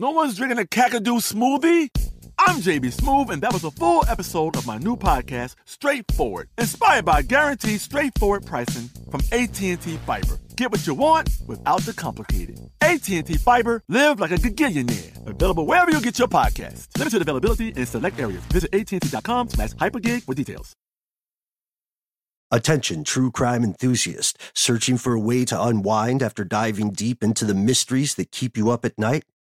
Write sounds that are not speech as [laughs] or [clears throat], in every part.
No one's drinking a Kakadu smoothie? I'm JB Smoove, and that was a full episode of my new podcast, Straightforward, inspired by guaranteed straightforward pricing from AT&T Fiber. Get what you want without the complicated. AT&T Fiber, live like a gigillionaire. Available wherever you get your podcast. Limited availability in select areas. Visit AT&T.com slash hypergig for details. Attention, true crime enthusiast, searching for a way to unwind after diving deep into the mysteries that keep you up at night?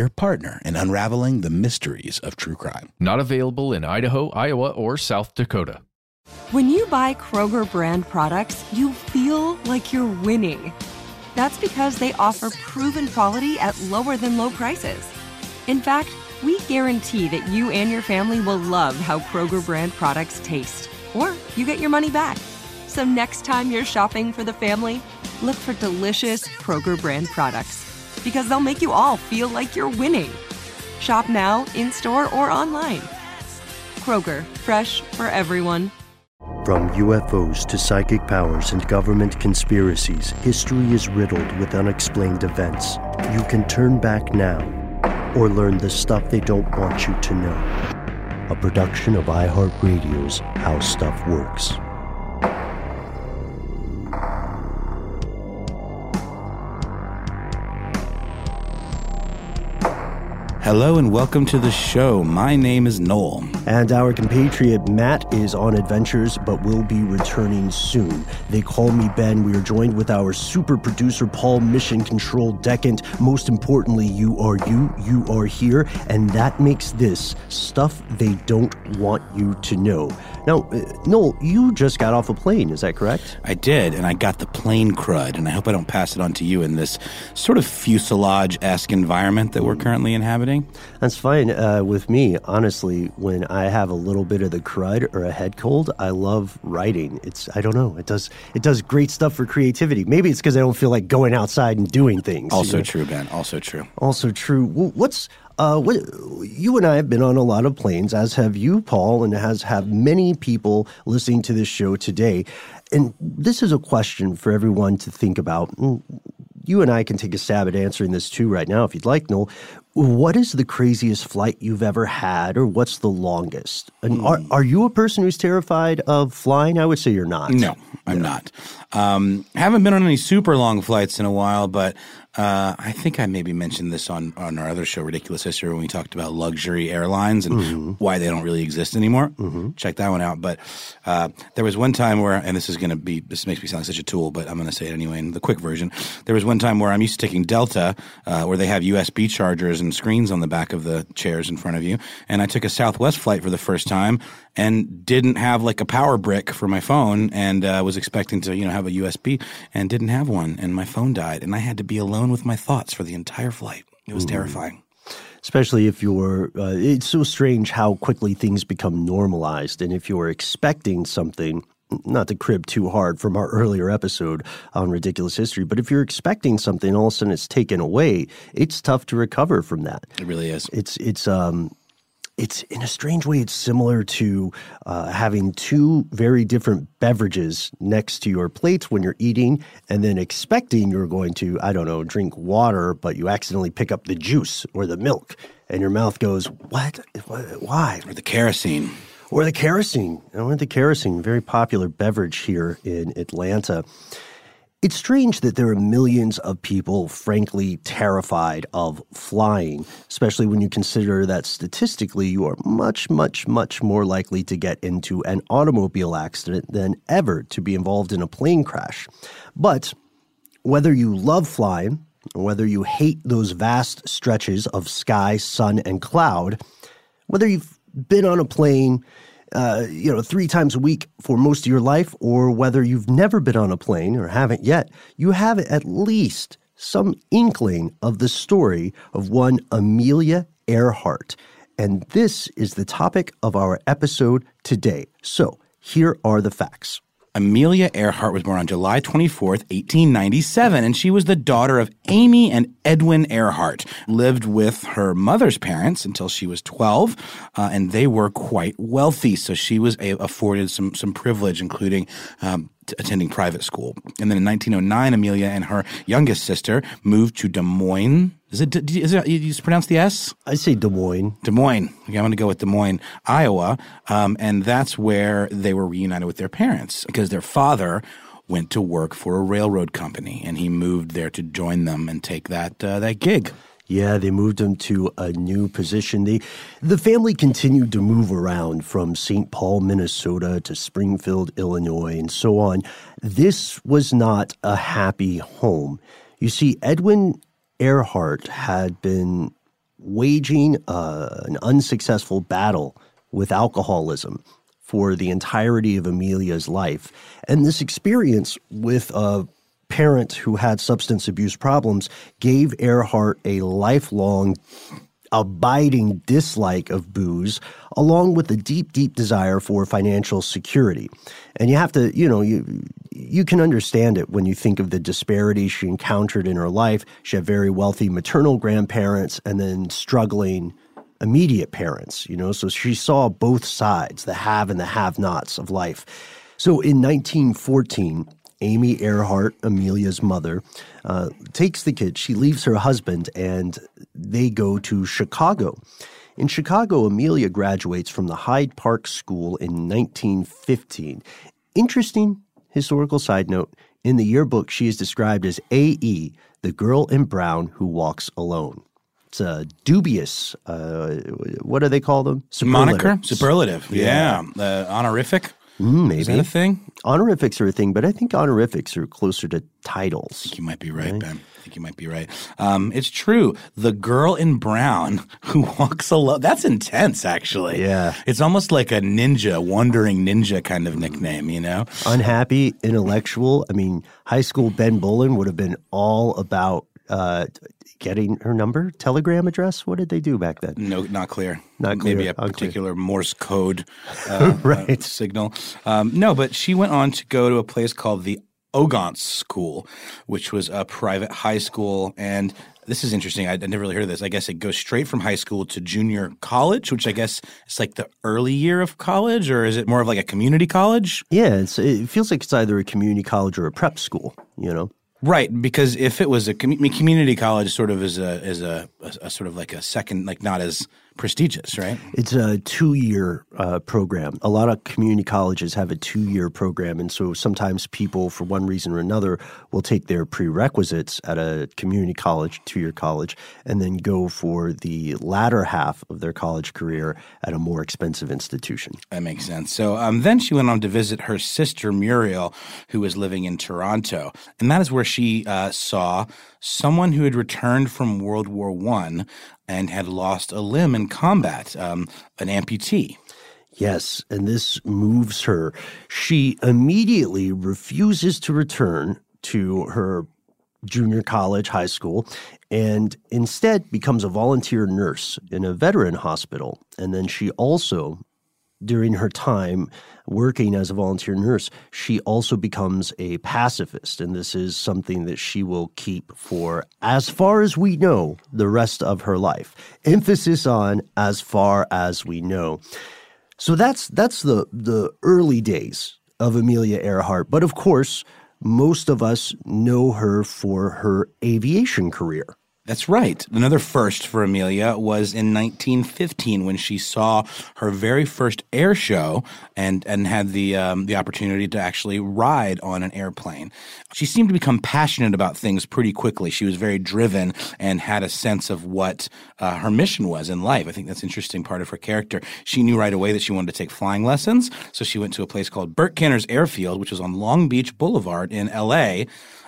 your partner in unraveling the mysteries of true crime. Not available in Idaho, Iowa, or South Dakota. When you buy Kroger brand products, you feel like you're winning. That's because they offer proven quality at lower than low prices. In fact, we guarantee that you and your family will love how Kroger brand products taste, or you get your money back. So next time you're shopping for the family, look for delicious Kroger brand products because they'll make you all feel like you're winning. Shop now, in store, or online. Kroger, fresh for everyone. From UFOs to psychic powers and government conspiracies, history is riddled with unexplained events. You can turn back now or learn the stuff they don't want you to know. A production of iHeartRadio's How Stuff Works. Hello and welcome to the show. My name is Noel. And our compatriot Matt is on adventures but will be returning soon. They call me Ben. We are joined with our super producer Paul Mission Control Decant. Most importantly, you are you, you are here, and that makes this stuff they don't want you to know. Now, uh, Noel, you just got off a plane, is that correct? I did, and I got the plane crud, and I hope I don't pass it on to you in this sort of fuselage esque environment that we're currently inhabiting. That's fine uh, with me. Honestly, when I have a little bit of the crud or a head cold, I love writing. It's I don't know. It does it does great stuff for creativity. Maybe it's because I don't feel like going outside and doing things. Also you know? true, Ben. Also true. Also true. Well, what's uh, what, you and I have been on a lot of planes, as have you, Paul, and has have many people listening to this show today. And this is a question for everyone to think about. You and I can take a stab at answering this too right now, if you'd like, Noel. What is the craziest flight you've ever had, or what's the longest? And are, are you a person who's terrified of flying? I would say you're not. No, I'm not. Um, haven't been on any super long flights in a while, but uh, I think I maybe mentioned this on, on our other show, Ridiculous History, when we talked about luxury airlines and Mm-hmm. why they don't really exist anymore. Check that one out. But uh, there was one time where, and this is going to be, this makes me sound like such a tool, but I'm going to say it anyway in the quick version. There was one time where I'm used to taking Delta, uh, where they have USB chargers and screens on the back of the chairs in front of you. And I took a Southwest flight for the first time and didn't have like a power brick for my phone and uh, was expecting to, you know, have a USB and didn't have one. And my phone died and I had to be alone with my thoughts for the entire flight. It was terrifying. especially if you're uh, it's so strange how quickly things become normalized and if you're expecting something not to crib too hard from our earlier episode on ridiculous history but if you're expecting something all of a sudden it's taken away it's tough to recover from that It really is. it's it's um it's in a strange way it's similar to uh, having two very different beverages next to your plates when you're eating and then expecting you're going to i don't know drink water but you accidentally pick up the juice or the milk and your mouth goes what Wh- why Or the kerosene. Or the kerosene. I Or the kerosene, very popular beverage here in Atlanta. It's strange that there are millions of people, frankly, terrified of flying, especially when you consider that statistically you are much, much, much more likely to get into an automobile accident than ever to be involved in a plane crash. But whether you love flying, or whether you hate those vast stretches of sky, sun, and cloud, whether you've been on a plane, uh, you know, three times a week for most of your life, or whether you've never been on a plane or haven't yet, you have at least some inkling of the story of one Amelia Earhart. And this is the topic of our episode today. So here are the facts. Amelia Earhart was born on July 24th, 1897, and she was the daughter of Amy and Edwin Earhart. Lived with her mother's parents until she was 12, uh, and they were quite wealthy, so she was afforded some, some privilege, including um, attending private school. And then in 1909, Amelia and her youngest sister moved to Des Moines. Is it, is it, you pronounce the S? I say Des Moines. Des Moines. Okay, I'm going to go with Des Moines, Iowa. Um, and that's where they were reunited with their parents because their father went to work for a railroad company and he moved there to join them and take that, uh, that gig. Yeah, they moved him to a new position. They, the family continued to move around from St. Paul, Minnesota to Springfield, Illinois, and so on. This was not a happy home. You see, Edwin Earhart had been waging uh, an unsuccessful battle with alcoholism for the entirety of Amelia's life. And this experience with a parent who had substance abuse problems gave Earhart a lifelong abiding dislike of booze along with a deep deep desire for financial security. And you have to you know you you can understand it when you think of the disparity she encountered in her life. She had very wealthy maternal grandparents and then struggling immediate parents you know? So she saw both sides the have and the have nots of life. So in 1914 Amy Earhart, Amelia's mother, uh, takes the kids. She leaves her husband and they go to Chicago. In Chicago, Amelia graduates from the Hyde Park School in 1915. Interesting historical side note in the yearbook, she is described as A.E., the girl in brown who walks alone. It's a dubious, uh, what do they call them? Moniker? Superlative. Yeah. yeah. Uh, honorific? Mm, maybe. Is that a thing? Honorifics are a thing, but I think honorifics are closer to titles. I think you might be right, right? Ben. I think you might be right. Um, it's true. The girl in brown [laughs] who walks alone. That's intense, actually. Yeah. It's almost like a ninja, wandering ninja kind of nickname, you know? Unhappy, intellectual. I mean, high school Ben Bowlin would have been all about uh, getting her number, telegram address. What did they do back then? No, not clear. Not clear. Maybe a Unclear. particular Morse code [laughs] uh, right. uh, signal. Um, no, but she went on to go to a place called the Ogontz School, which was a private high school. And this is interesting. I, I never really heard of this. I guess it goes straight from high school to junior college, which I guess is like the early year of college, or is it more of like a community college? Yeah, it feels like it's either a community college or a prep school, you know? Right, because if it was a com- community college, sort of as a is a, a, a, sort of like a second, like not as prestigious, right? It's a two year uh, program. A lot of community colleges have a two year program, and so sometimes people, for one reason or another, will take their prerequisites at a community college, two year college, and then go for the latter half of their college career at a more expensive institution. That makes sense. So um, then she went on to visit her sister Muriel, who was living in Toronto, and that is where she uh, saw someone who had returned from World War One and had lost a limb in combat, um, an amputee. Yes, and this moves her. She immediately refuses to return to her junior college, high school, and instead becomes a volunteer nurse in a veteran hospital. And then she also, during her time working as a volunteer nurse, she also becomes a pacifist. And this is something that she will keep for, as far as we know, the rest of her life. Emphasis on as far as we know. So that's that's the the early days of Amelia Earhart. But of course, most of us know her for her aviation career. That's right. Another first for Amelia was in 1915 when she saw her very first air show and and had the um, the opportunity to actually ride on an airplane. She seemed to become passionate about things pretty quickly. She was very driven and had a sense of what uh, her mission was in life. I think that's an interesting part of her character. She knew right away that she wanted to take flying lessons, so she went to a place called Bert Kinner's Airfield, which was on Long Beach Boulevard in L.A.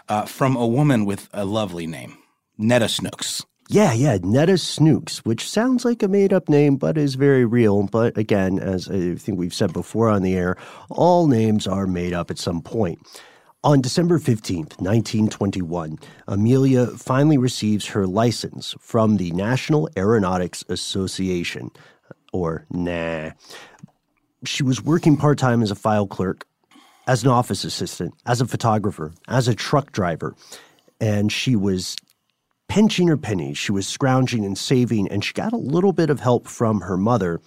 Uh, from a woman with a lovely name. Neta Snooks. Yeah, yeah, Neta Snooks, which sounds like a made up name, but is very real. But again, as I think we've said before on the air, all names are made up at some point. On December 15th, 1921, Amelia finally receives her license from the National Aeronautics Association, or NAA. She was working part time as a file clerk, as an office assistant, as a photographer, as a truck driver, and she was pinching her pennies. She was scrounging and saving, and she got a little bit of help from her mother,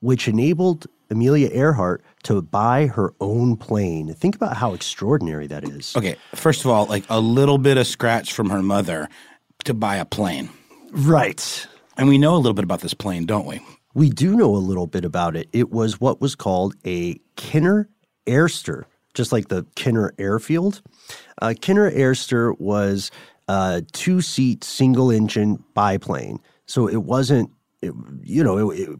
which enabled Amelia Earhart to buy her own plane. Think about how extraordinary that is. Okay, first of all, like a little bit of scratch from her mother to buy a plane. Right. And we know a little bit about this plane, don't we? We do know a little bit about it. It was what was called a Kinner Airster, just like the Kinner Airfield. Uh, Kinner Airster was a two seat single engine biplane. So it wasn't, it, you know, it, it,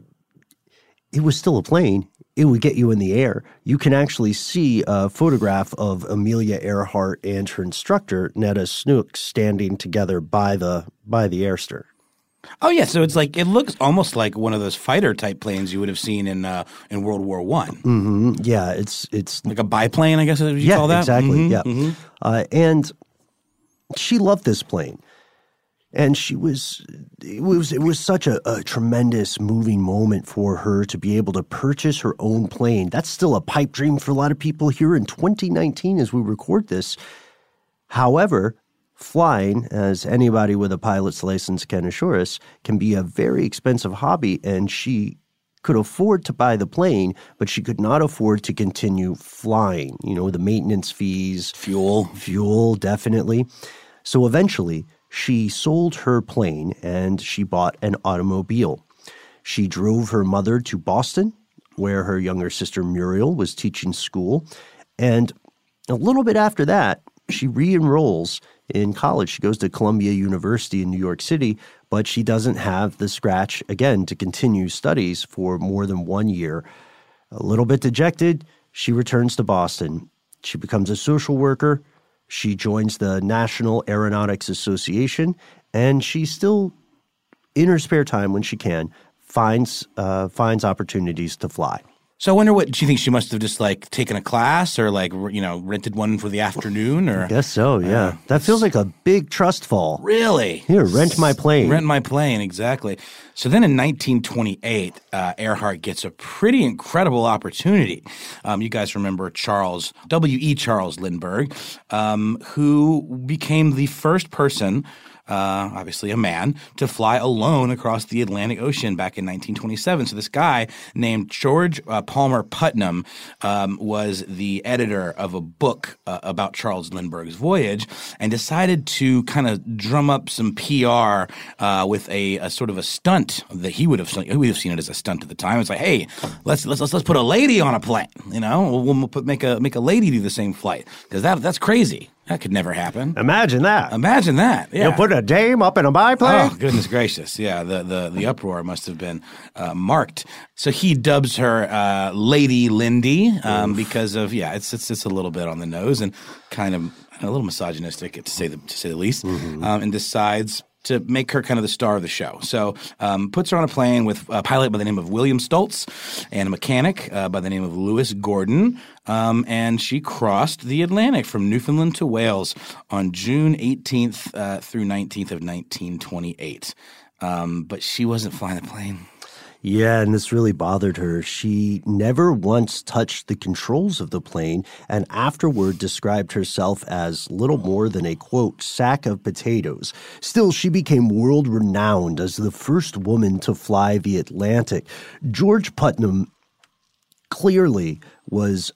it was still a plane. It would get you in the air. You can actually see a photograph of Amelia Earhart and her instructor Neta Snook standing together by the by the airster. Oh yeah, so it's like it looks almost like one of those fighter type planes you would have seen in uh, in World War One. Mm-hmm. Yeah, it's it's like a biplane, I guess you yeah, call that. Exactly. Mm-hmm. Yeah, mm-hmm. Uh, and she loved this plane. And she was it was it was such a, a, tremendous moving moment for her to be able to purchase her own plane. That's still a pipe dream for a lot of people here in 2019 as we record this. However flying as anybody with a pilot's license can assure us can be a very expensive hobby and she could afford to buy the plane but she could not afford to continue flying you know the maintenance fees. Fuel. Fuel definitely so eventually, she sold her plane and she bought an automobile. She drove her mother to Boston, where her younger sister Muriel was teaching school. And a little bit after that, she re enrolls in college. She goes to Columbia University in New York City, but she doesn't have the scratch again to continue studies for more than one year. A little bit dejected, she returns to Boston. She becomes a social worker she joins the National Aeronautics Association, and she still, in her spare time when she can, finds uh, finds opportunities to fly. So I wonder what do you think she must have just like taken a class or like you know rented one for the afternoon or I guess so yeah. uh, that feels like a big trust fall. Really? Here rent my plane. rent my plane exactly. So then in 1928 uh, Earhart gets a pretty incredible opportunity. Um, you guys remember Charles W E Charles Lindbergh um, who became the first person uh, obviously a man, to fly alone across the Atlantic Ocean back in 1927. So this guy named George uh, Palmer Putnam um, was the editor of a book uh, about Charles Lindbergh's voyage and decided to kind of drum up some PR uh, with a, a, sort of a stunt that he would have he have seen it as a stunt at the time. It's like, hey, let's let's let's, let's put a lady on a plane. You know, we'll, we'll put, make a make a lady do the same flight because that that's crazy. That could never happen. Imagine that. Imagine that. Yeah. You put a dame up in a biplane? Oh, goodness gracious. Yeah, the, the, the uproar must have been uh, marked. So he dubs her uh, Lady Lindy um, because of, yeah, it's, it's, it's a little bit on the nose and kind of a little misogynistic to say the, to say the least, mm-hmm. um, and decides to make her kind of the star of the show. So um, puts her on a plane with a pilot by the name of William Stultz and a mechanic uh, by the name of Louis Gordon. Um, and she crossed the Atlantic from Newfoundland to Wales on June 18th uh, through 19th of 1928. Um, but she wasn't flying the plane. Yeah, and this really bothered her. She never once touched the controls of the plane and afterward described herself as little more than a quote, sack of potatoes. Still, she became world renowned as the first woman to fly the Atlantic. George Putnam clearly was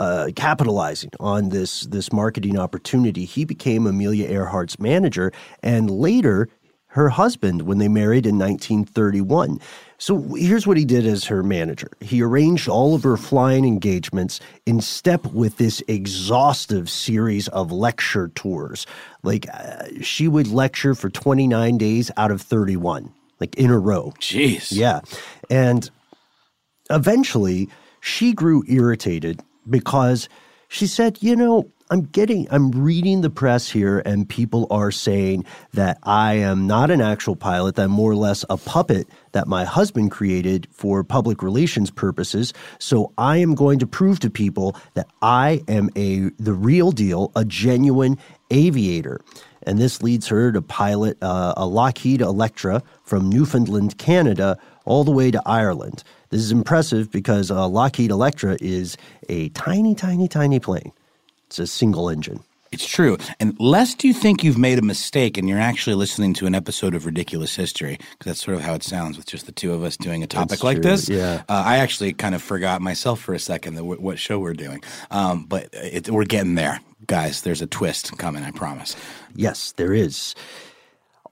uh, capitalizing on this this marketing opportunity, he became Amelia Earhart's manager, and later her husband when they married in 1931. So here's what he did as her manager. He arranged all of her flying engagements in step with this exhaustive series of lecture tours. Like uh, she would lecture for 29 days out of 31, like in a row. Jeez. Yeah. And eventually she grew irritated because she said, you know, I'm getting, I'm reading the press here, and people are saying that I am not an actual pilot, that I'm more or less a puppet that my husband created for public relations purposes. So I am going to prove to people that I am a the real deal, a genuine aviator. And this leads her to pilot uh, a Lockheed Electra from Newfoundland, Canada, all the way to Ireland. This is impressive because a Lockheed Electra is a tiny, tiny, tiny plane. It's a single engine. It's true. And lest you think you've made a mistake and you're actually listening to an episode of Ridiculous History, because that's sort of how it sounds with just the two of us doing a topic That's like true, this. yeah. Uh, I actually kind of forgot myself for a second that w- what show we're doing. Um, but it, we're getting there. Guys, there's a twist coming, I promise. Yes, there is.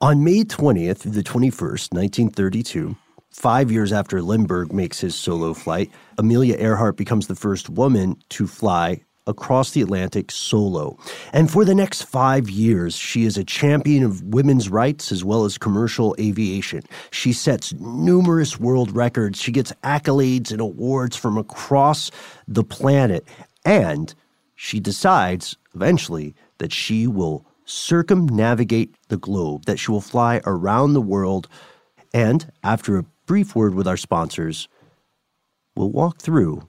On May 20th through the 21st, 1932, five years after Lindbergh makes his solo flight, Amelia Earhart becomes the first woman to fly across the Atlantic solo. And for the next five years, she is a champion of women's rights as well as commercial aviation. She sets numerous world records. She gets accolades and awards from across the planet. And she decides eventually that she will circumnavigate the globe, that she will fly around the world. And after a brief word with our sponsors, we'll walk through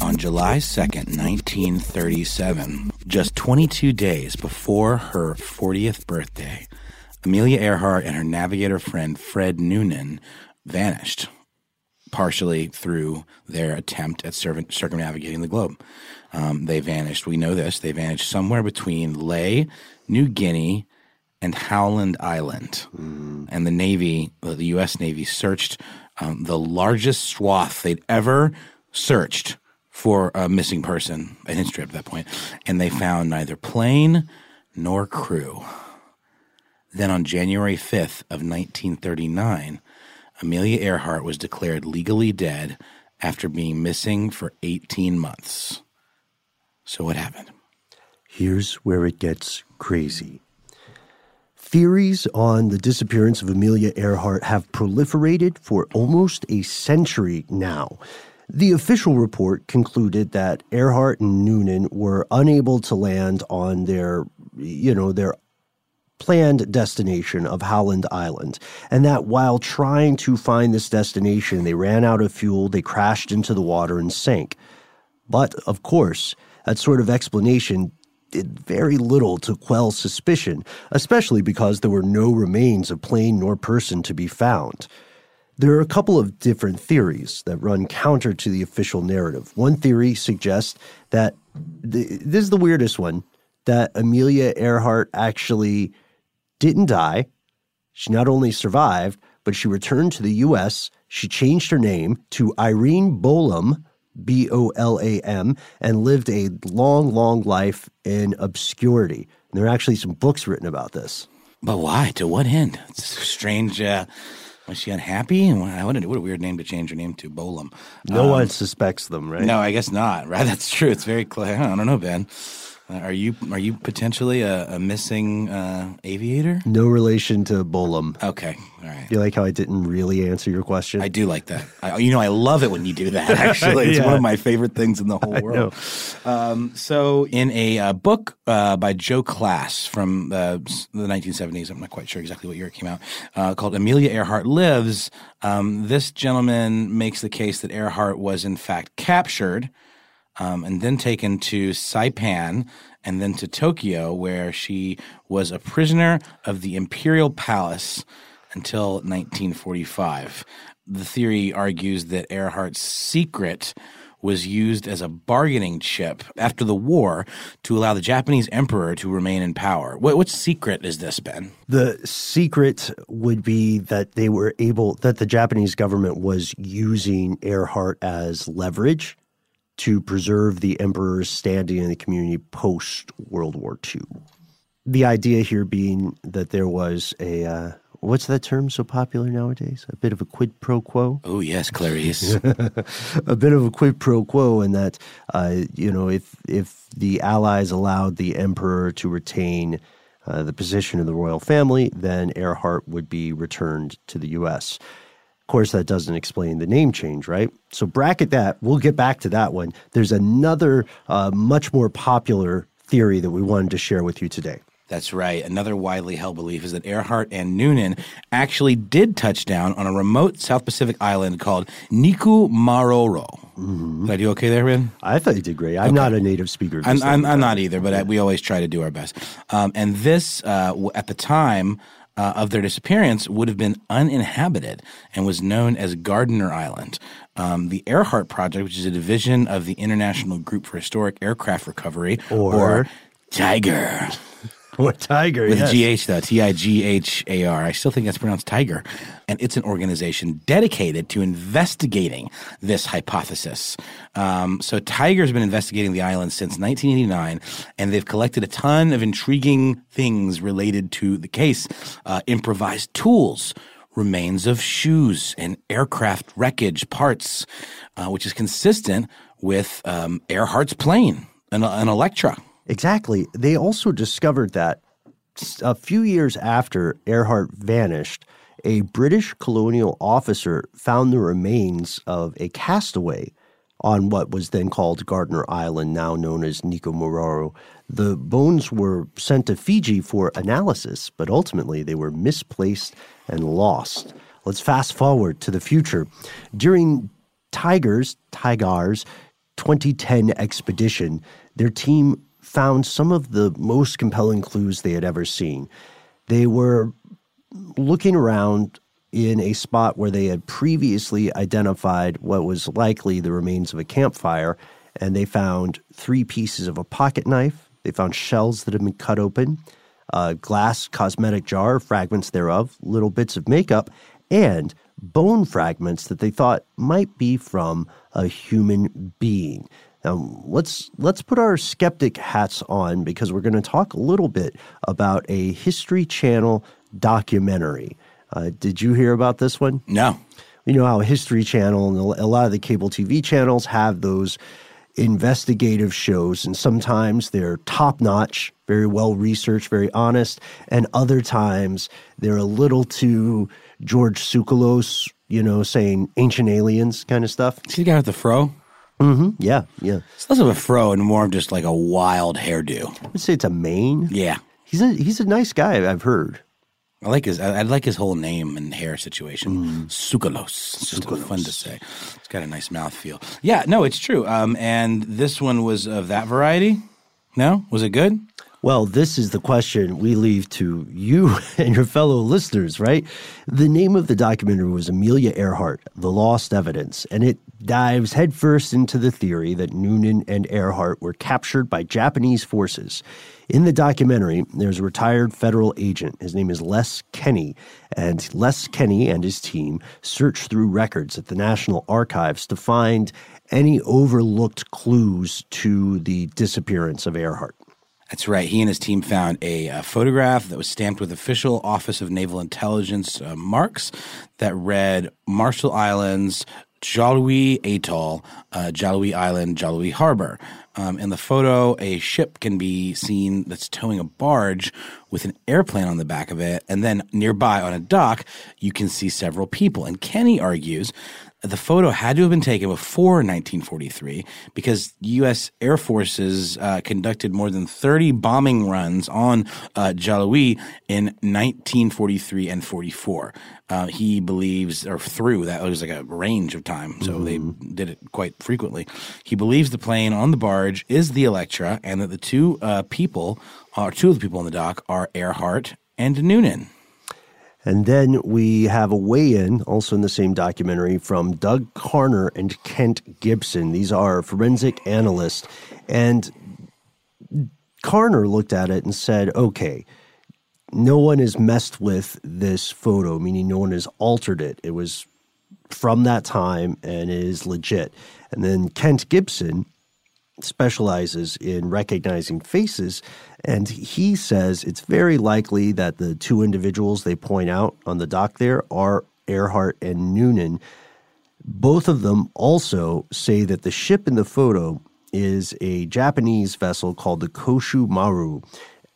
On July 2nd, 1937, just 22 days before her 40th birthday, Amelia Earhart and her navigator friend Fred Noonan vanished, partially through their attempt at circumnavigating the globe. Um, they vanished. We know this. They vanished somewhere between Lae, New Guinea, and Howland Island. Mm. And the Navy, the U.S. Navy, searched um, the largest swath they'd ever searched for a missing person in history up to that point, and they found neither plane nor crew. Then on January 5th of 1939, Amelia Earhart was declared legally dead after being missing for 18 months. So what happened? Here's where it gets crazy. Theories on the disappearance of Amelia Earhart have proliferated for almost a century now. The official report concluded that Earhart and Noonan were unable to land on their, you know, their planned destination of Howland Island, and that while trying to find this destination, they ran out of fuel, they crashed into the water and sank. But, of course, that sort of explanation did very little to quell suspicion, especially because there were no remains of plane nor person to be found. There are a couple of different theories that run counter to the official narrative. One theory suggests that the, this is the weirdest one that Amelia Earhart actually didn't die. She not only survived, but she returned to the U.S. She changed her name to Irene Bolam B O L A M, and lived a long, long life in obscurity. And there are actually some books written about this. But why? To what end? It's strange. Uh, was she unhappy? What a, what a weird name to change her name to, Bolam. No um, one suspects them, right? No, I guess not. [laughs] Right? That's true. It's very clear. I don't know, Ben. Uh, are you are you potentially a, a missing uh, aviator? No relation to Bolam. Okay, all right. You like how I didn't really answer your question? I do like that. I, you know, I love it when you do that. Actually, [laughs] it's yeah. one of my favorite things in the whole world. Um, so, in a uh, book uh, by Joe Klaas from the 1970s, I'm not quite sure exactly what year it came out, uh, called "Amelia Earhart Lives," um, this gentleman makes the case that Earhart was in fact captured um, and then taken to Saipan and then to Tokyo, where she was a prisoner of the Imperial Palace until 1945. The theory argues that Earhart's secret was used as a bargaining chip after the war to allow the Japanese emperor to remain in power. What, what secret is this, Ben? The secret would be that they were able, that the Japanese government was using Earhart as leverage to preserve the emperor's standing in the community post World War II. The idea here being that there was a uh, what's that term so popular nowadays? A bit of a quid pro quo. Oh yes, Clarice. [laughs] a bit of a quid pro quo, in that uh, you know if if the Allies allowed the emperor to retain uh, the position of the royal family, then Earhart would be returned to the U.S. Of course, that doesn't explain the name change, right? So bracket that. We'll get back to that one. There's another uh, much more popular theory that we wanted to share with you today. That's right. Another widely held belief is that Earhart and Noonan actually did touch down on a remote South Pacific island called Nikumaroro. Mm-hmm. Did I do okay there, Ben? I thought you did great. I'm okay. not a native speaker. I'm, I'm, I'm, not either, but I, we always try to do our best. Um, and this, uh, at the time, uh, of their disappearance would have been uninhabited and was known as Gardner Island. Um, the Earhart Project, which is a division of the International Group for Historic Aircraft Recovery, or, or TIGHAR. [laughs] Or TIGHAR, With yes. GH though, T I G H A R. I still think that's pronounced Tiger. And it's an organization dedicated to investigating this hypothesis. Um, so TIGHAR's been investigating the island since 1989, and they've collected a ton of intriguing things related to the case. Uh, improvised tools, remains of shoes, and aircraft wreckage parts, uh, which is consistent with um, Earhart's plane, an, an Electra. Exactly. They also discovered that a few years after Earhart vanished, a British colonial officer found the remains of a castaway on what was then called Gardner Island, now known as Nikumaroro. The bones were sent to Fiji for analysis, but ultimately they were misplaced and lost. Let's fast forward to the future. During Tigers, Tigers 2010 expedition, their team found some of the most compelling clues they had ever seen. They were looking around in a spot where they had previously identified what was likely the remains of a campfire, and they found three pieces of a pocket knife. They found shells that had been cut open, a glass cosmetic jar, fragments thereof, little bits of makeup, and bone fragments that they thought might be from a human being. Now let's let's put our skeptic hats on because we're going to talk a little bit about a History Channel documentary. Uh, did you hear about this one? No. You know how History Channel and a lot of the cable TV channels have those investigative shows, and sometimes they're top notch, very well researched, very honest, and other times they're a little too George Tsoukalos, you know, saying ancient aliens kind of stuff. See the guy with the fro? Mm-hmm. Yeah, yeah. It's less of a fro and more of just like a wild hairdo. I would say it's a mane. Yeah. He's a he's a nice guy. I've heard. I like his. I, I like his whole name and hair situation. Tsoukalos. It's just fun to say. It's got a nice mouth feel. Yeah, no, it's true. Um, and this one was of that variety. No, was it good? Well, this is the question we leave to you [laughs] and your fellow listeners, right? The name of the documentary was Amelia Earhart, The Lost Evidence, and it dives headfirst into the theory that Noonan and Earhart were captured by Japanese forces. In the documentary, there's a retired federal agent. His name is Les Kinney, and Les Kinney and his team search through records at the National Archives to find any overlooked clues to the disappearance of Earhart. That's right. He and his team found a, uh photograph that was stamped with official Office of Naval Intelligence uh, marks that read Marshall Islands, Jaluit Atoll, uh, Island, Jaluit Harbor. Um, in the photo, a ship can be seen that's towing a barge with an airplane on the back of it. And then nearby on a dock, you can see several people. And Kinney argues the photo had to have been taken before 1943 because U.S. Air Forces uh, conducted more than 30 bombing runs on uh, Jaluit in 1943 and 44. Uh, he believes, or through that, it was like a range of time, so they did it quite frequently. He believes the plane on the barge is the Electra, and that the two uh, people, or two of the people on the dock, are Earhart and Noonan. And then we have a weigh in, also in the same documentary, from Doug Carner and Kent Gibson. These are forensic analysts. And Carner looked at it and said, okay, no one has messed with this photo, meaning no one has altered it. It was from that time and is legit. And then Kent Gibson specializes in recognizing faces. And he says it's very likely that the two individuals they point out on the dock there are Earhart and Noonan. Both of them also say that the ship in the photo is a Japanese vessel called the Koshu Maru.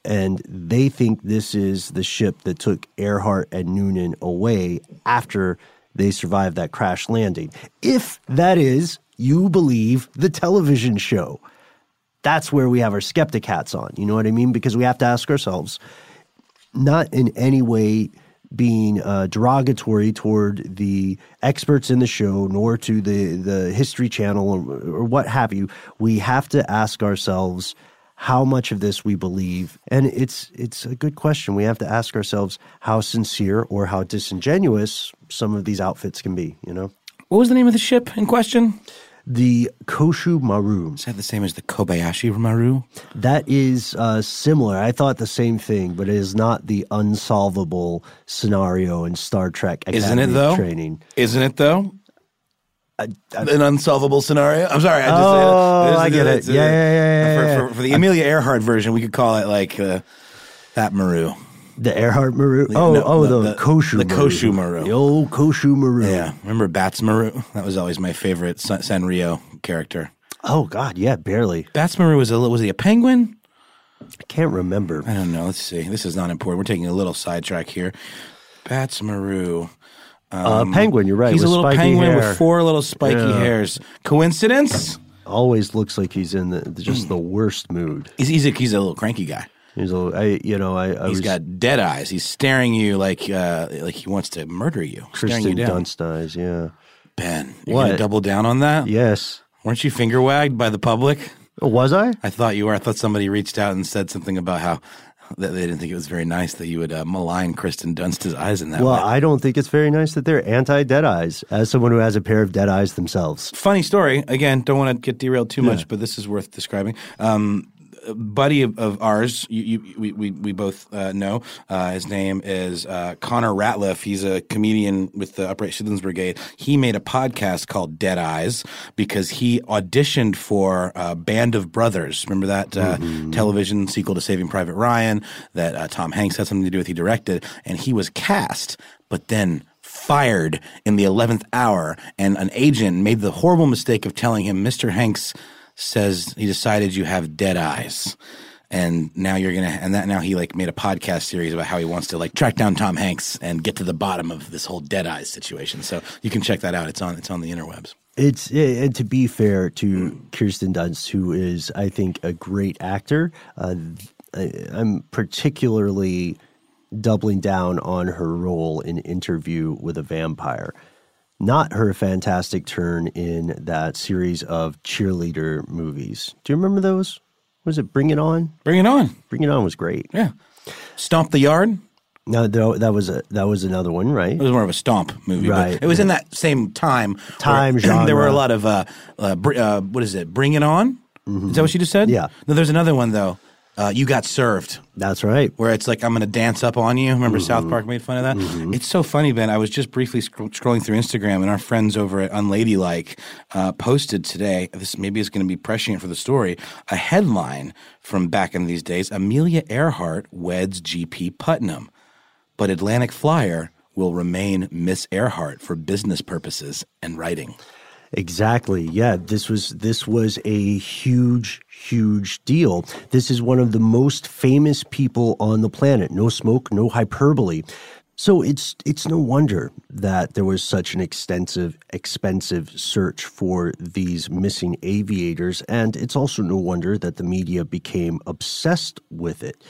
And they think this is the ship that took Earhart and Noonan away after they survived that crash landing. If that is, you believe the television show. That's where we have our skeptic hats on. You know what I mean? Because we have to ask ourselves, not in any way being uh, derogatory toward the experts in the show, nor to the the History Channel or, or what have you. We have to ask ourselves how much of this we believe, and it's it's a good question. We have to ask ourselves how sincere or how disingenuous some of these outfits can be. You know, What was the name of the ship in question? The Koshu Maru. Is that the same as the Kobayashi Maru? That is uh, similar. I thought the same thing, but it is not the unsolvable scenario in Star Trek. Academy Isn't it though? Training. Isn't it though? An unsolvable scenario. I'm sorry. I just, Oh, it's- I get it. Yeah, yeah, yeah, yeah, For, for, for the Amelia Earhart version, we could call it like uh, that Maru. The Earhart Maru. Oh, no, oh, the- the, the- Koshu. the Maru. Koshu Maru. The old Koshu Maru. Yeah, remember Badtz-Maru? That was always my favorite San- Sanrio character. Oh God, yeah, barely. Badtz-Maru was a was he a penguin? I can't remember. I don't know. Let's see. This is not important. We're taking a little sidetrack here. Badtz-Maru. uh, penguin, you're right. He's a little penguin hair. with four little spiky Yeah. hairs. Coincidence? Always looks like he's in the, just the worst mood. He's, he's, a, he's a little cranky guy. He's a, I, you know, I, I He's was got dead eyes. He's staring you like uh, like he wants to murder you. staring you Kristen down. Dunst eyes. Yeah. Ben, you're What? gonna double down on that? Yes. Weren't you finger wagged by the public? Oh, was I? I thought you were. I thought somebody reached out and said something about how that they didn't think it was very nice that you would uh, malign Kristen Dunst's eyes in that Well, way. I don't think it's very nice that they're anti dead eyes. As someone who has a pair of dead eyes themselves. Funny story. Again, don't want to get derailed too much, but this is worth describing. Um, a buddy of, of ours, you, you, we, we, we both uh, know. Uh, his name is uh, Connor Ratliff. He's a comedian with the Upright Citizens Brigade. He made a podcast called Dead Eyes because he auditioned for uh, Band of Brothers. Remember that uh, television sequel to Saving Private Ryan that uh, Tom Hanks had something to do with? He directed, and he was cast, but then fired in the 11th hour and an agent made the horrible mistake of telling him mr hanks says he decided you have dead eyes. And now you're gonna and that now he like made a podcast series about how he wants to like track down tom hanks and get to the bottom of this whole dead eyes situation. So you can check that out. It's on it's on the interwebs. It's and to be fair to Kirsten Dunst, who is, I think, a great actor. Uh, I, I'm particularly doubling down on her role in Interview with a Vampire, not her fantastic turn in that series of cheerleader movies. Do you remember those? Was it Bring It On? bring it on Bring It On was great. yeah stomp the yard No, that was a that was another one, right? It was more of a stomp movie, Right. but it was in that same time. Time [clears throat] genre. There were a lot of uh, uh, br- uh, what is it? Bring it on. Is that what you just said? Yeah. No, there's another one though. Uh, you got served, That's right. where it's like I'm going to dance up on you. Remember South Park made fun of that. It's so funny, Ben. I was just briefly sc- scrolling through Instagram, and our friends over at Unladylike uh, posted today. This maybe is going to be prescient for the story. A headline from back in these days: Amelia Earhart weds GP Putnam but Atlantic Flyer will remain Miss Earhart for business purposes and writing. Exactly. Yeah, this was this was a huge huge deal. This is one of the most famous people on the planet. No smoke, no hyperbole. So it's it's no wonder that there was such an extensive expensive search for these missing aviators and it's also no wonder that the media became obsessed with it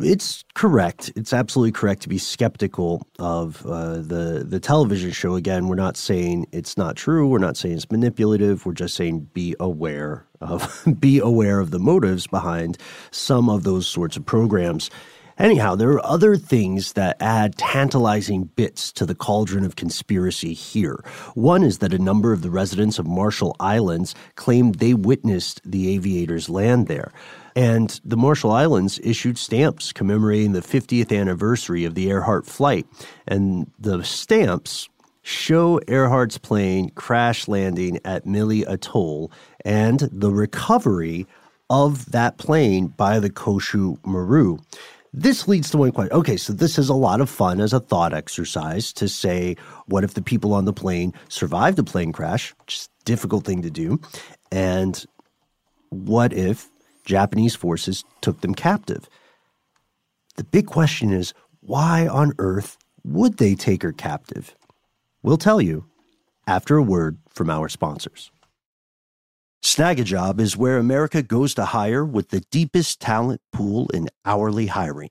it's correct. It's absolutely correct to be skeptical of uh, the the television show. Again, we're not saying it's not true. We're not saying it's manipulative. We're just saying be aware of [laughs] be aware of the motives behind some of those sorts of programs. Anyhow, there are other things that add tantalizing bits to the cauldron of conspiracy here. One is that a number of the residents of Marshall Islands claimed they witnessed the aviators land there. And the Marshall Islands issued stamps commemorating the 50th anniversary of the Earhart flight. And the stamps show Earhart's plane crash landing at Mili Atoll and the recovery of that plane by the Koshu Maru. This leads to one question. Okay, so this is a lot of fun as a thought exercise to say, what if the people on the plane survived a plane crash? A difficult thing to do. And what if Japanese forces took them captive? The big question is, why on earth would they take her captive? We'll tell you after a word from our sponsors. Snagajob is where America goes to hire with the deepest talent pool in hourly hiring.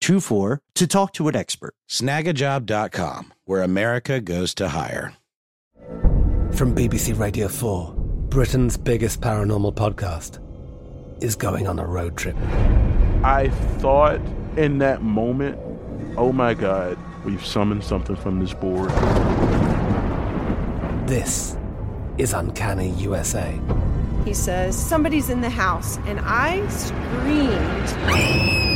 242424 to talk to an expert. Snagajob.com, where America goes to hire. From BBC Radio 4, Britain's biggest paranormal podcast is going on a road trip. I thought in that moment, oh my God, we've summoned something from this board. This is Uncanny USA. He says, Somebody's in the house, and I screamed.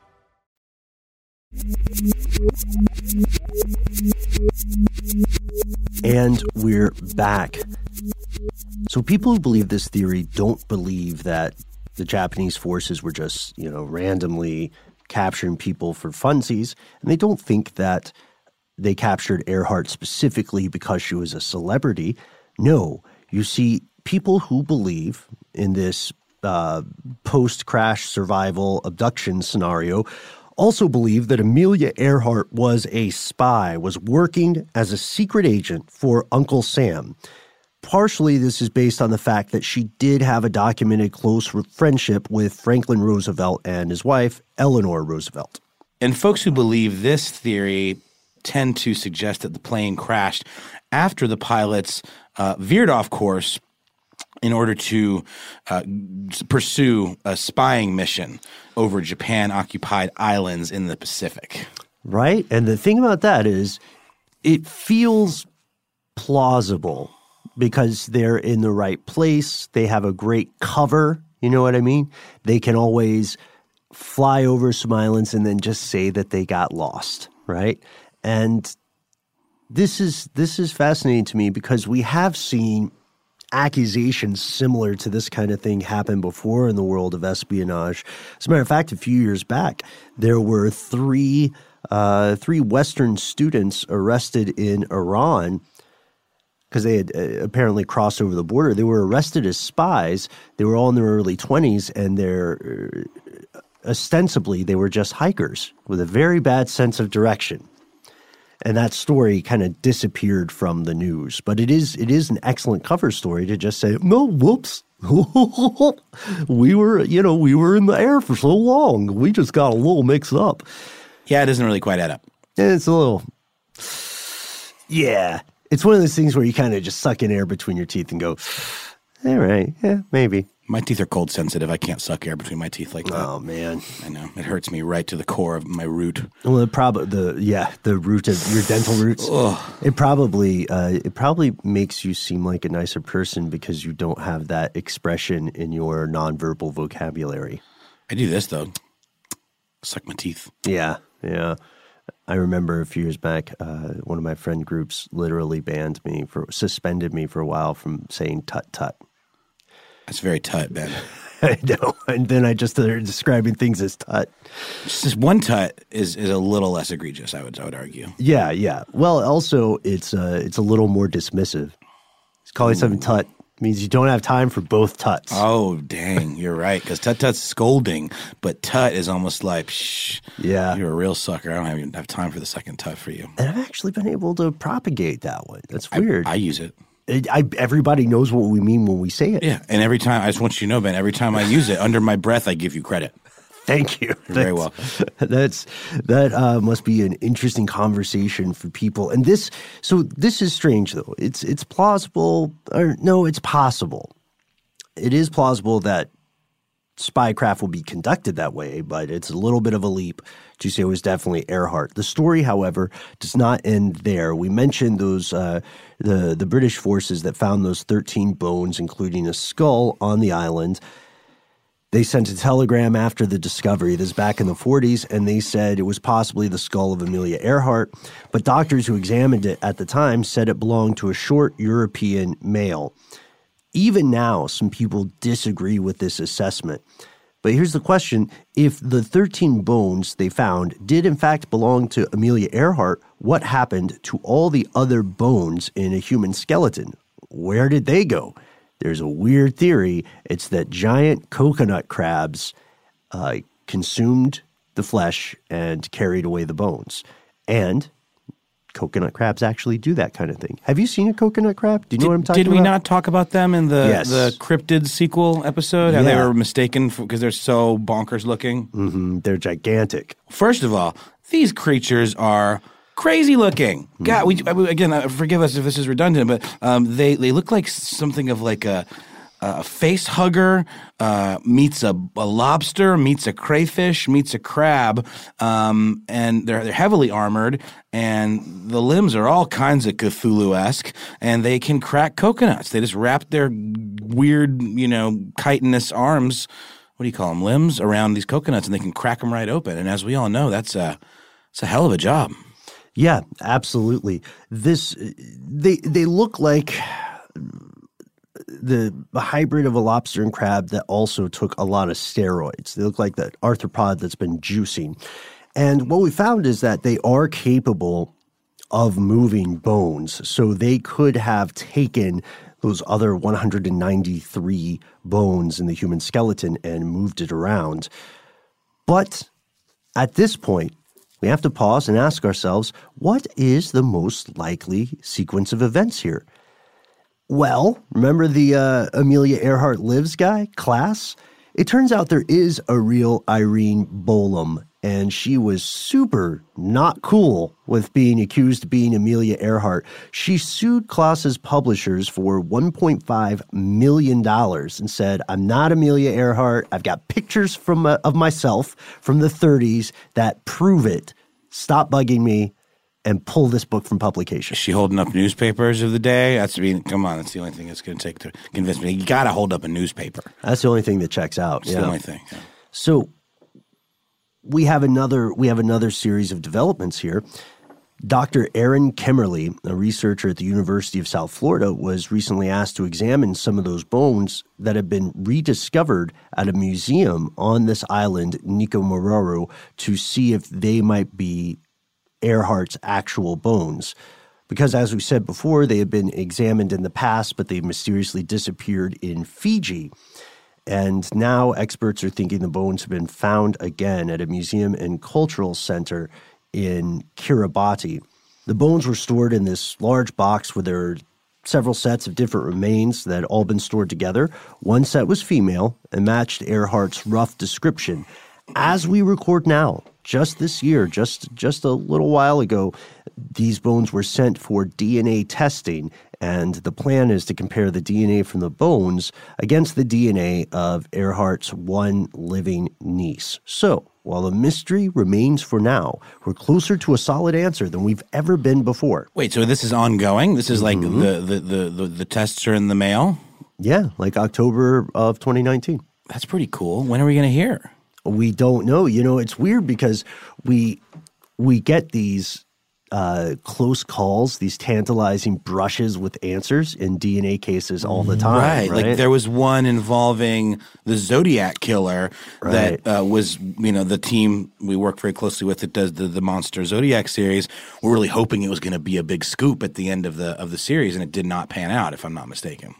And we're back. So people who believe this theory don't believe that the Japanese forces were just, you know, randomly capturing people for funsies, and they don't think that they captured Earhart specifically because she was a celebrity. No, you see, people who believe in this uh, post crash survival abduction scenario also believe that Amelia Earhart was a spy, was working as a secret agent for Uncle Sam. Partially, this is based on the fact that she did have a documented close friendship with Franklin Roosevelt and his wife, Eleanor Roosevelt. And folks who believe this theory tend to suggest that the plane crashed after the pilots uh, veered off course in order to uh, pursue a spying mission over Japan occupied islands in the Pacific. Right. And the thing about that is it feels plausible because they're in the right place. They have a great cover. You know what I mean? They can always fly over some islands and then just say that they got lost, right? And this is this is fascinating to me because we have seen accusations similar to this kind of thing happened before in the world of espionage. As a matter of fact, a few years back, there were three uh, three Western students arrested in Iran because they had uh, apparently crossed over the border. They were arrested as spies. They were all in their early twenties, and they're uh, ostensibly they were just hikers with a very bad sense of direction and that story kind of disappeared from the news. But it is it is an excellent cover story to just say, no, whoops. [laughs] we were, you know, we were in the air for so long. We just got a little mixed up. Yeah, it doesn't really quite add up. it's a little Yeah. It's one of those things where you kind of just suck in air between your teeth and go, all right, yeah, maybe. My teeth are cold sensitive. I can't suck air between my teeth like that. Oh man, I know it hurts me right to the core of my root. Well, the probably the yeah the root of your dental roots. it probably uh, it probably makes you seem like a nicer person because you don't have that expression in your nonverbal vocabulary. I do this though. Suck my teeth. Yeah, yeah. I remember a few years back, uh, one of my friend groups literally banned me for suspended me for a while from saying tut tut. That's very tut, Ben. [laughs] I know. And then I just started describing things as tut. Just one tut is, is a little less egregious, I would I would argue. Yeah, yeah. Well, also it's uh, it's a little more dismissive. It's calling something tut means you don't have time for both tuts. Oh, dang, you're right. Because Tut Tut's scolding, but Tut is almost like, shh, Yeah. you're a real sucker. I don't even have time for the second Tut for you. And I've actually been able to propagate that one. That's weird. I use it. It- I, everybody knows what we mean when we say it. Yeah, and every time, I just want you to know, Ben, every time I use it, under my breath, I give you credit. Thank you. You're very That's- [laughs] That's that uh, must be an interesting conversation for people. And this, so this is strange though. It's it's plausible, or no, it's possible. It is plausible that spycraft will be conducted that way, but it's a little bit of a leap to say it was definitely Earhart. The story, however, does not end there. We mentioned those uh, the the British forces that found those thirteen bones, including a skull, on the island. They sent a telegram after the discovery. This is back in the 40s, and they said it was possibly the skull of Amelia Earhart. But doctors who examined it at the time said it belonged to a short European male. Even now, some people disagree with this assessment. But here's the question if the 13 bones they found did in fact belong to Amelia Earhart, what happened to all the other bones in a human skeleton? Where did they go? There's a weird theory. It's that giant coconut crabs uh, consumed the flesh and carried away the bones. And coconut crabs actually do that kind of thing. Have you seen a coconut crab? Do you know what I'm talking about? Did we about? not talk about them in the Yes. the cryptid sequel episode? How they were mistaken because they're so bonkers looking. hmm They're gigantic. First of all, these creatures are crazy looking. God, we again forgive us if this is redundant, but um, they they look like something of like a. A face hugger uh, meets a, a lobster, meets a crayfish, meets a crab, um, and they're they're heavily armored, and the limbs are all kinds of Cthulhu esque, and they can crack coconuts. They just wrap their weird, you know, chitinous arms what do you call them limbs around these coconuts and they can crack them right open and as we all know that's a it's a hell of a job Yeah, absolutely. This they they look like the hybrid of a lobster and crab that also took a lot of steroids. They look like that arthropod that's been juicing. And what we found is that they are capable of moving bones. So they could have taken those other 193 bones in the human skeleton and moved it around. But at this point, we have to pause and ask ourselves what is the most likely sequence of events here? Well, remember the uh, Amelia Earhart Lives guy, Klaas? It turns out there is a real Irene Bolam, and she was super not cool with being accused of being Amelia Earhart. She sued Klaas's publishers for $1.5 million and said, I'm not Amelia Earhart. I've got pictures from uh, of myself from the 30s that prove it. Stop bugging me and pull this book from publication. is she holding up newspapers of the day that's I mean come on that's the only thing it's going to take to convince me you got to hold up a newspaper That's the only thing that checks out. it's yeah. the only thing yeah. So we have another we have another series of developments here. Dr. Erin Kimmerle, a researcher at the University of South Florida, was recently asked to examine some of those bones that have been rediscovered at a museum on this island, Nikumaroro to see if they might be Earhart's actual bones. Because, as we said before, they had been examined in the past, but they mysteriously disappeared in Fiji. And now experts are thinking the bones have been found again at a museum and cultural center in Kiribati. The bones were stored in this large box where there are several sets of different remains that had all been stored together. One set was female and matched Earhart's rough description. As we record now, just this year, just just a little while ago, these bones were sent for DNA testing, and the plan is to compare the DNA from the bones against the DNA of Earhart's one living niece. So, while the mystery remains for now, we're closer to a solid answer than we've ever been before. wait so this is ongoing this is like Mm-hmm. the, the, the, the, the tests are in the mail Yeah, like October of 2019. that's pretty cool when are we going to hear we don't know. You know, it's weird because we we get these uh, close calls, these tantalizing brushes with answers in DNA cases all the time. Right. Like there was one involving the Zodiac killer that uh, was, you know, the team we work very closely with that does the, the Monster Zodiac series. We're really hoping it was going to be a big scoop at the end of the of the series, and it did not pan out, if I'm not mistaken.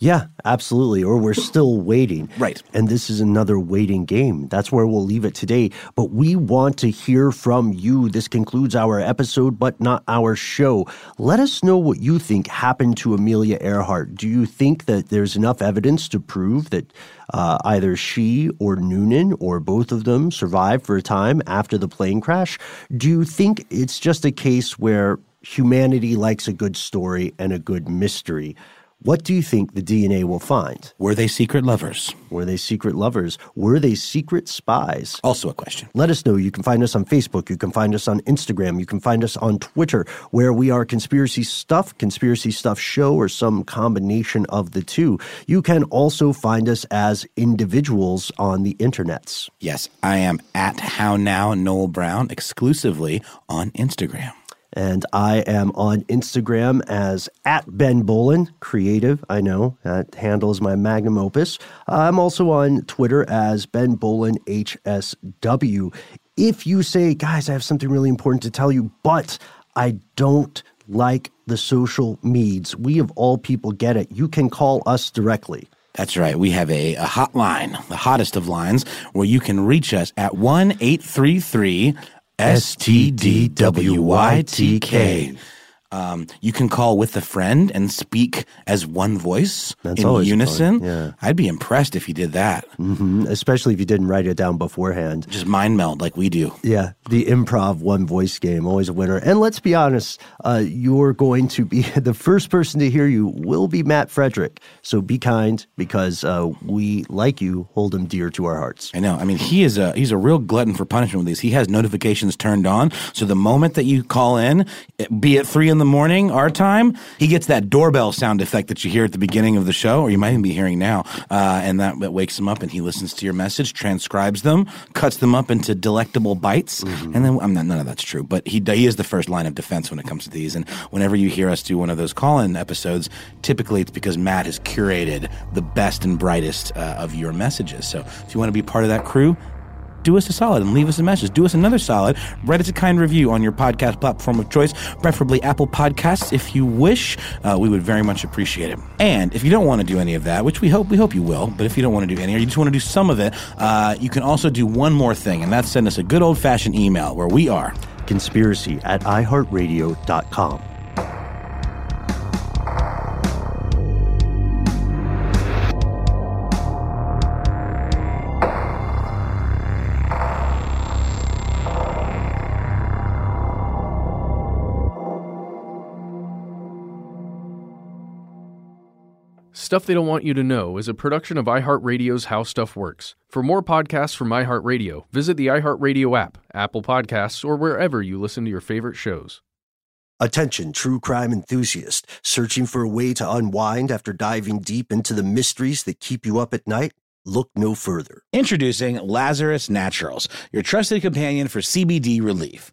Yeah, absolutely. Or we're still waiting. Right. And this is another waiting game. That's where we'll leave it today. But we want to hear from you. This concludes our episode, but not our show. Let us know what you think happened to Amelia Earhart. Do you think that there's enough evidence to prove that uh, either she or Noonan or both of them survived for a time after the plane crash? Do you think it's just a case where humanity likes a good story and a good mystery? What do you think the DNA will find? Were they secret lovers? Were they secret lovers? Were they secret spies? Also a question. Let us know. You can find us on Facebook. You can find us on Instagram. You can find us on Twitter, where we are Conspiracy Stuff, Conspiracy Stuff Show, or some combination of the two. You can also find us as individuals on the internets. Yes, I am at How Now Noel Brown exclusively on Instagram. And I am on Instagram as at Ben Bowlin, creative. I know that handles my magnum opus. I'm also on Twitter as Ben Bowlin HSW. If you say, guys, I have something really important to tell you, but I don't like the social meds, we of all people get it. You can call us directly. That's right. We have a, a hotline, the hottest of lines, where you can reach us at 1 833 STDWYTK. Um, you can call with a friend and speak as one voice That's in unison. fun, yeah. I'd be impressed if you did that. hmm Especially if you didn't write it down beforehand. Just mind meld like we do. Yeah, the improv one voice game, always a winner. And let's be honest, uh, you're going to be [laughs] the first person to hear you will be Matt Frederick. So be kind because uh, we, like you, hold him dear to our hearts. I know. I mean, he is a he's a real glutton for punishment with these. He has notifications turned on, so the moment that you call in, be it three in the morning our time, he gets that doorbell sound effect that you hear at the beginning of the show, or you might even be hearing now, uh, and that, that wakes him up, and he listens to your message, transcribes them, cuts them up into delectable bites, and then I'm not none of that's true, but he he is the first line of defense when it comes to these. And whenever you hear us do one of those call-in episodes, typically it's because Matt has curated the best and brightest uh, of your messages. So if you want to be part of that crew, do us a solid and leave us a message. Do us another solid. Write us a kind review on your podcast platform of choice, preferably Apple Podcasts, if you wish. Uh, we would very much appreciate it. And if you don't want to do any of that, which we hope we hope you will, but if you don't want to do any, or you just want to do some of it, uh, you can also do one more thing, and that's send us a good old fashioned email where we are. Conspiracy at iHeartRadio.com. Stuff They Don't Want You to Know is a production of iHeartRadio's How Stuff Works. For more podcasts from iHeartRadio, visit the iHeartRadio app, Apple Podcasts, or wherever you listen to your favorite shows. Attention, true crime enthusiast, searching for a way to unwind after diving deep into the mysteries that keep you up at night? Look no further. Introducing Lazarus Naturals, your trusted companion for CBD relief.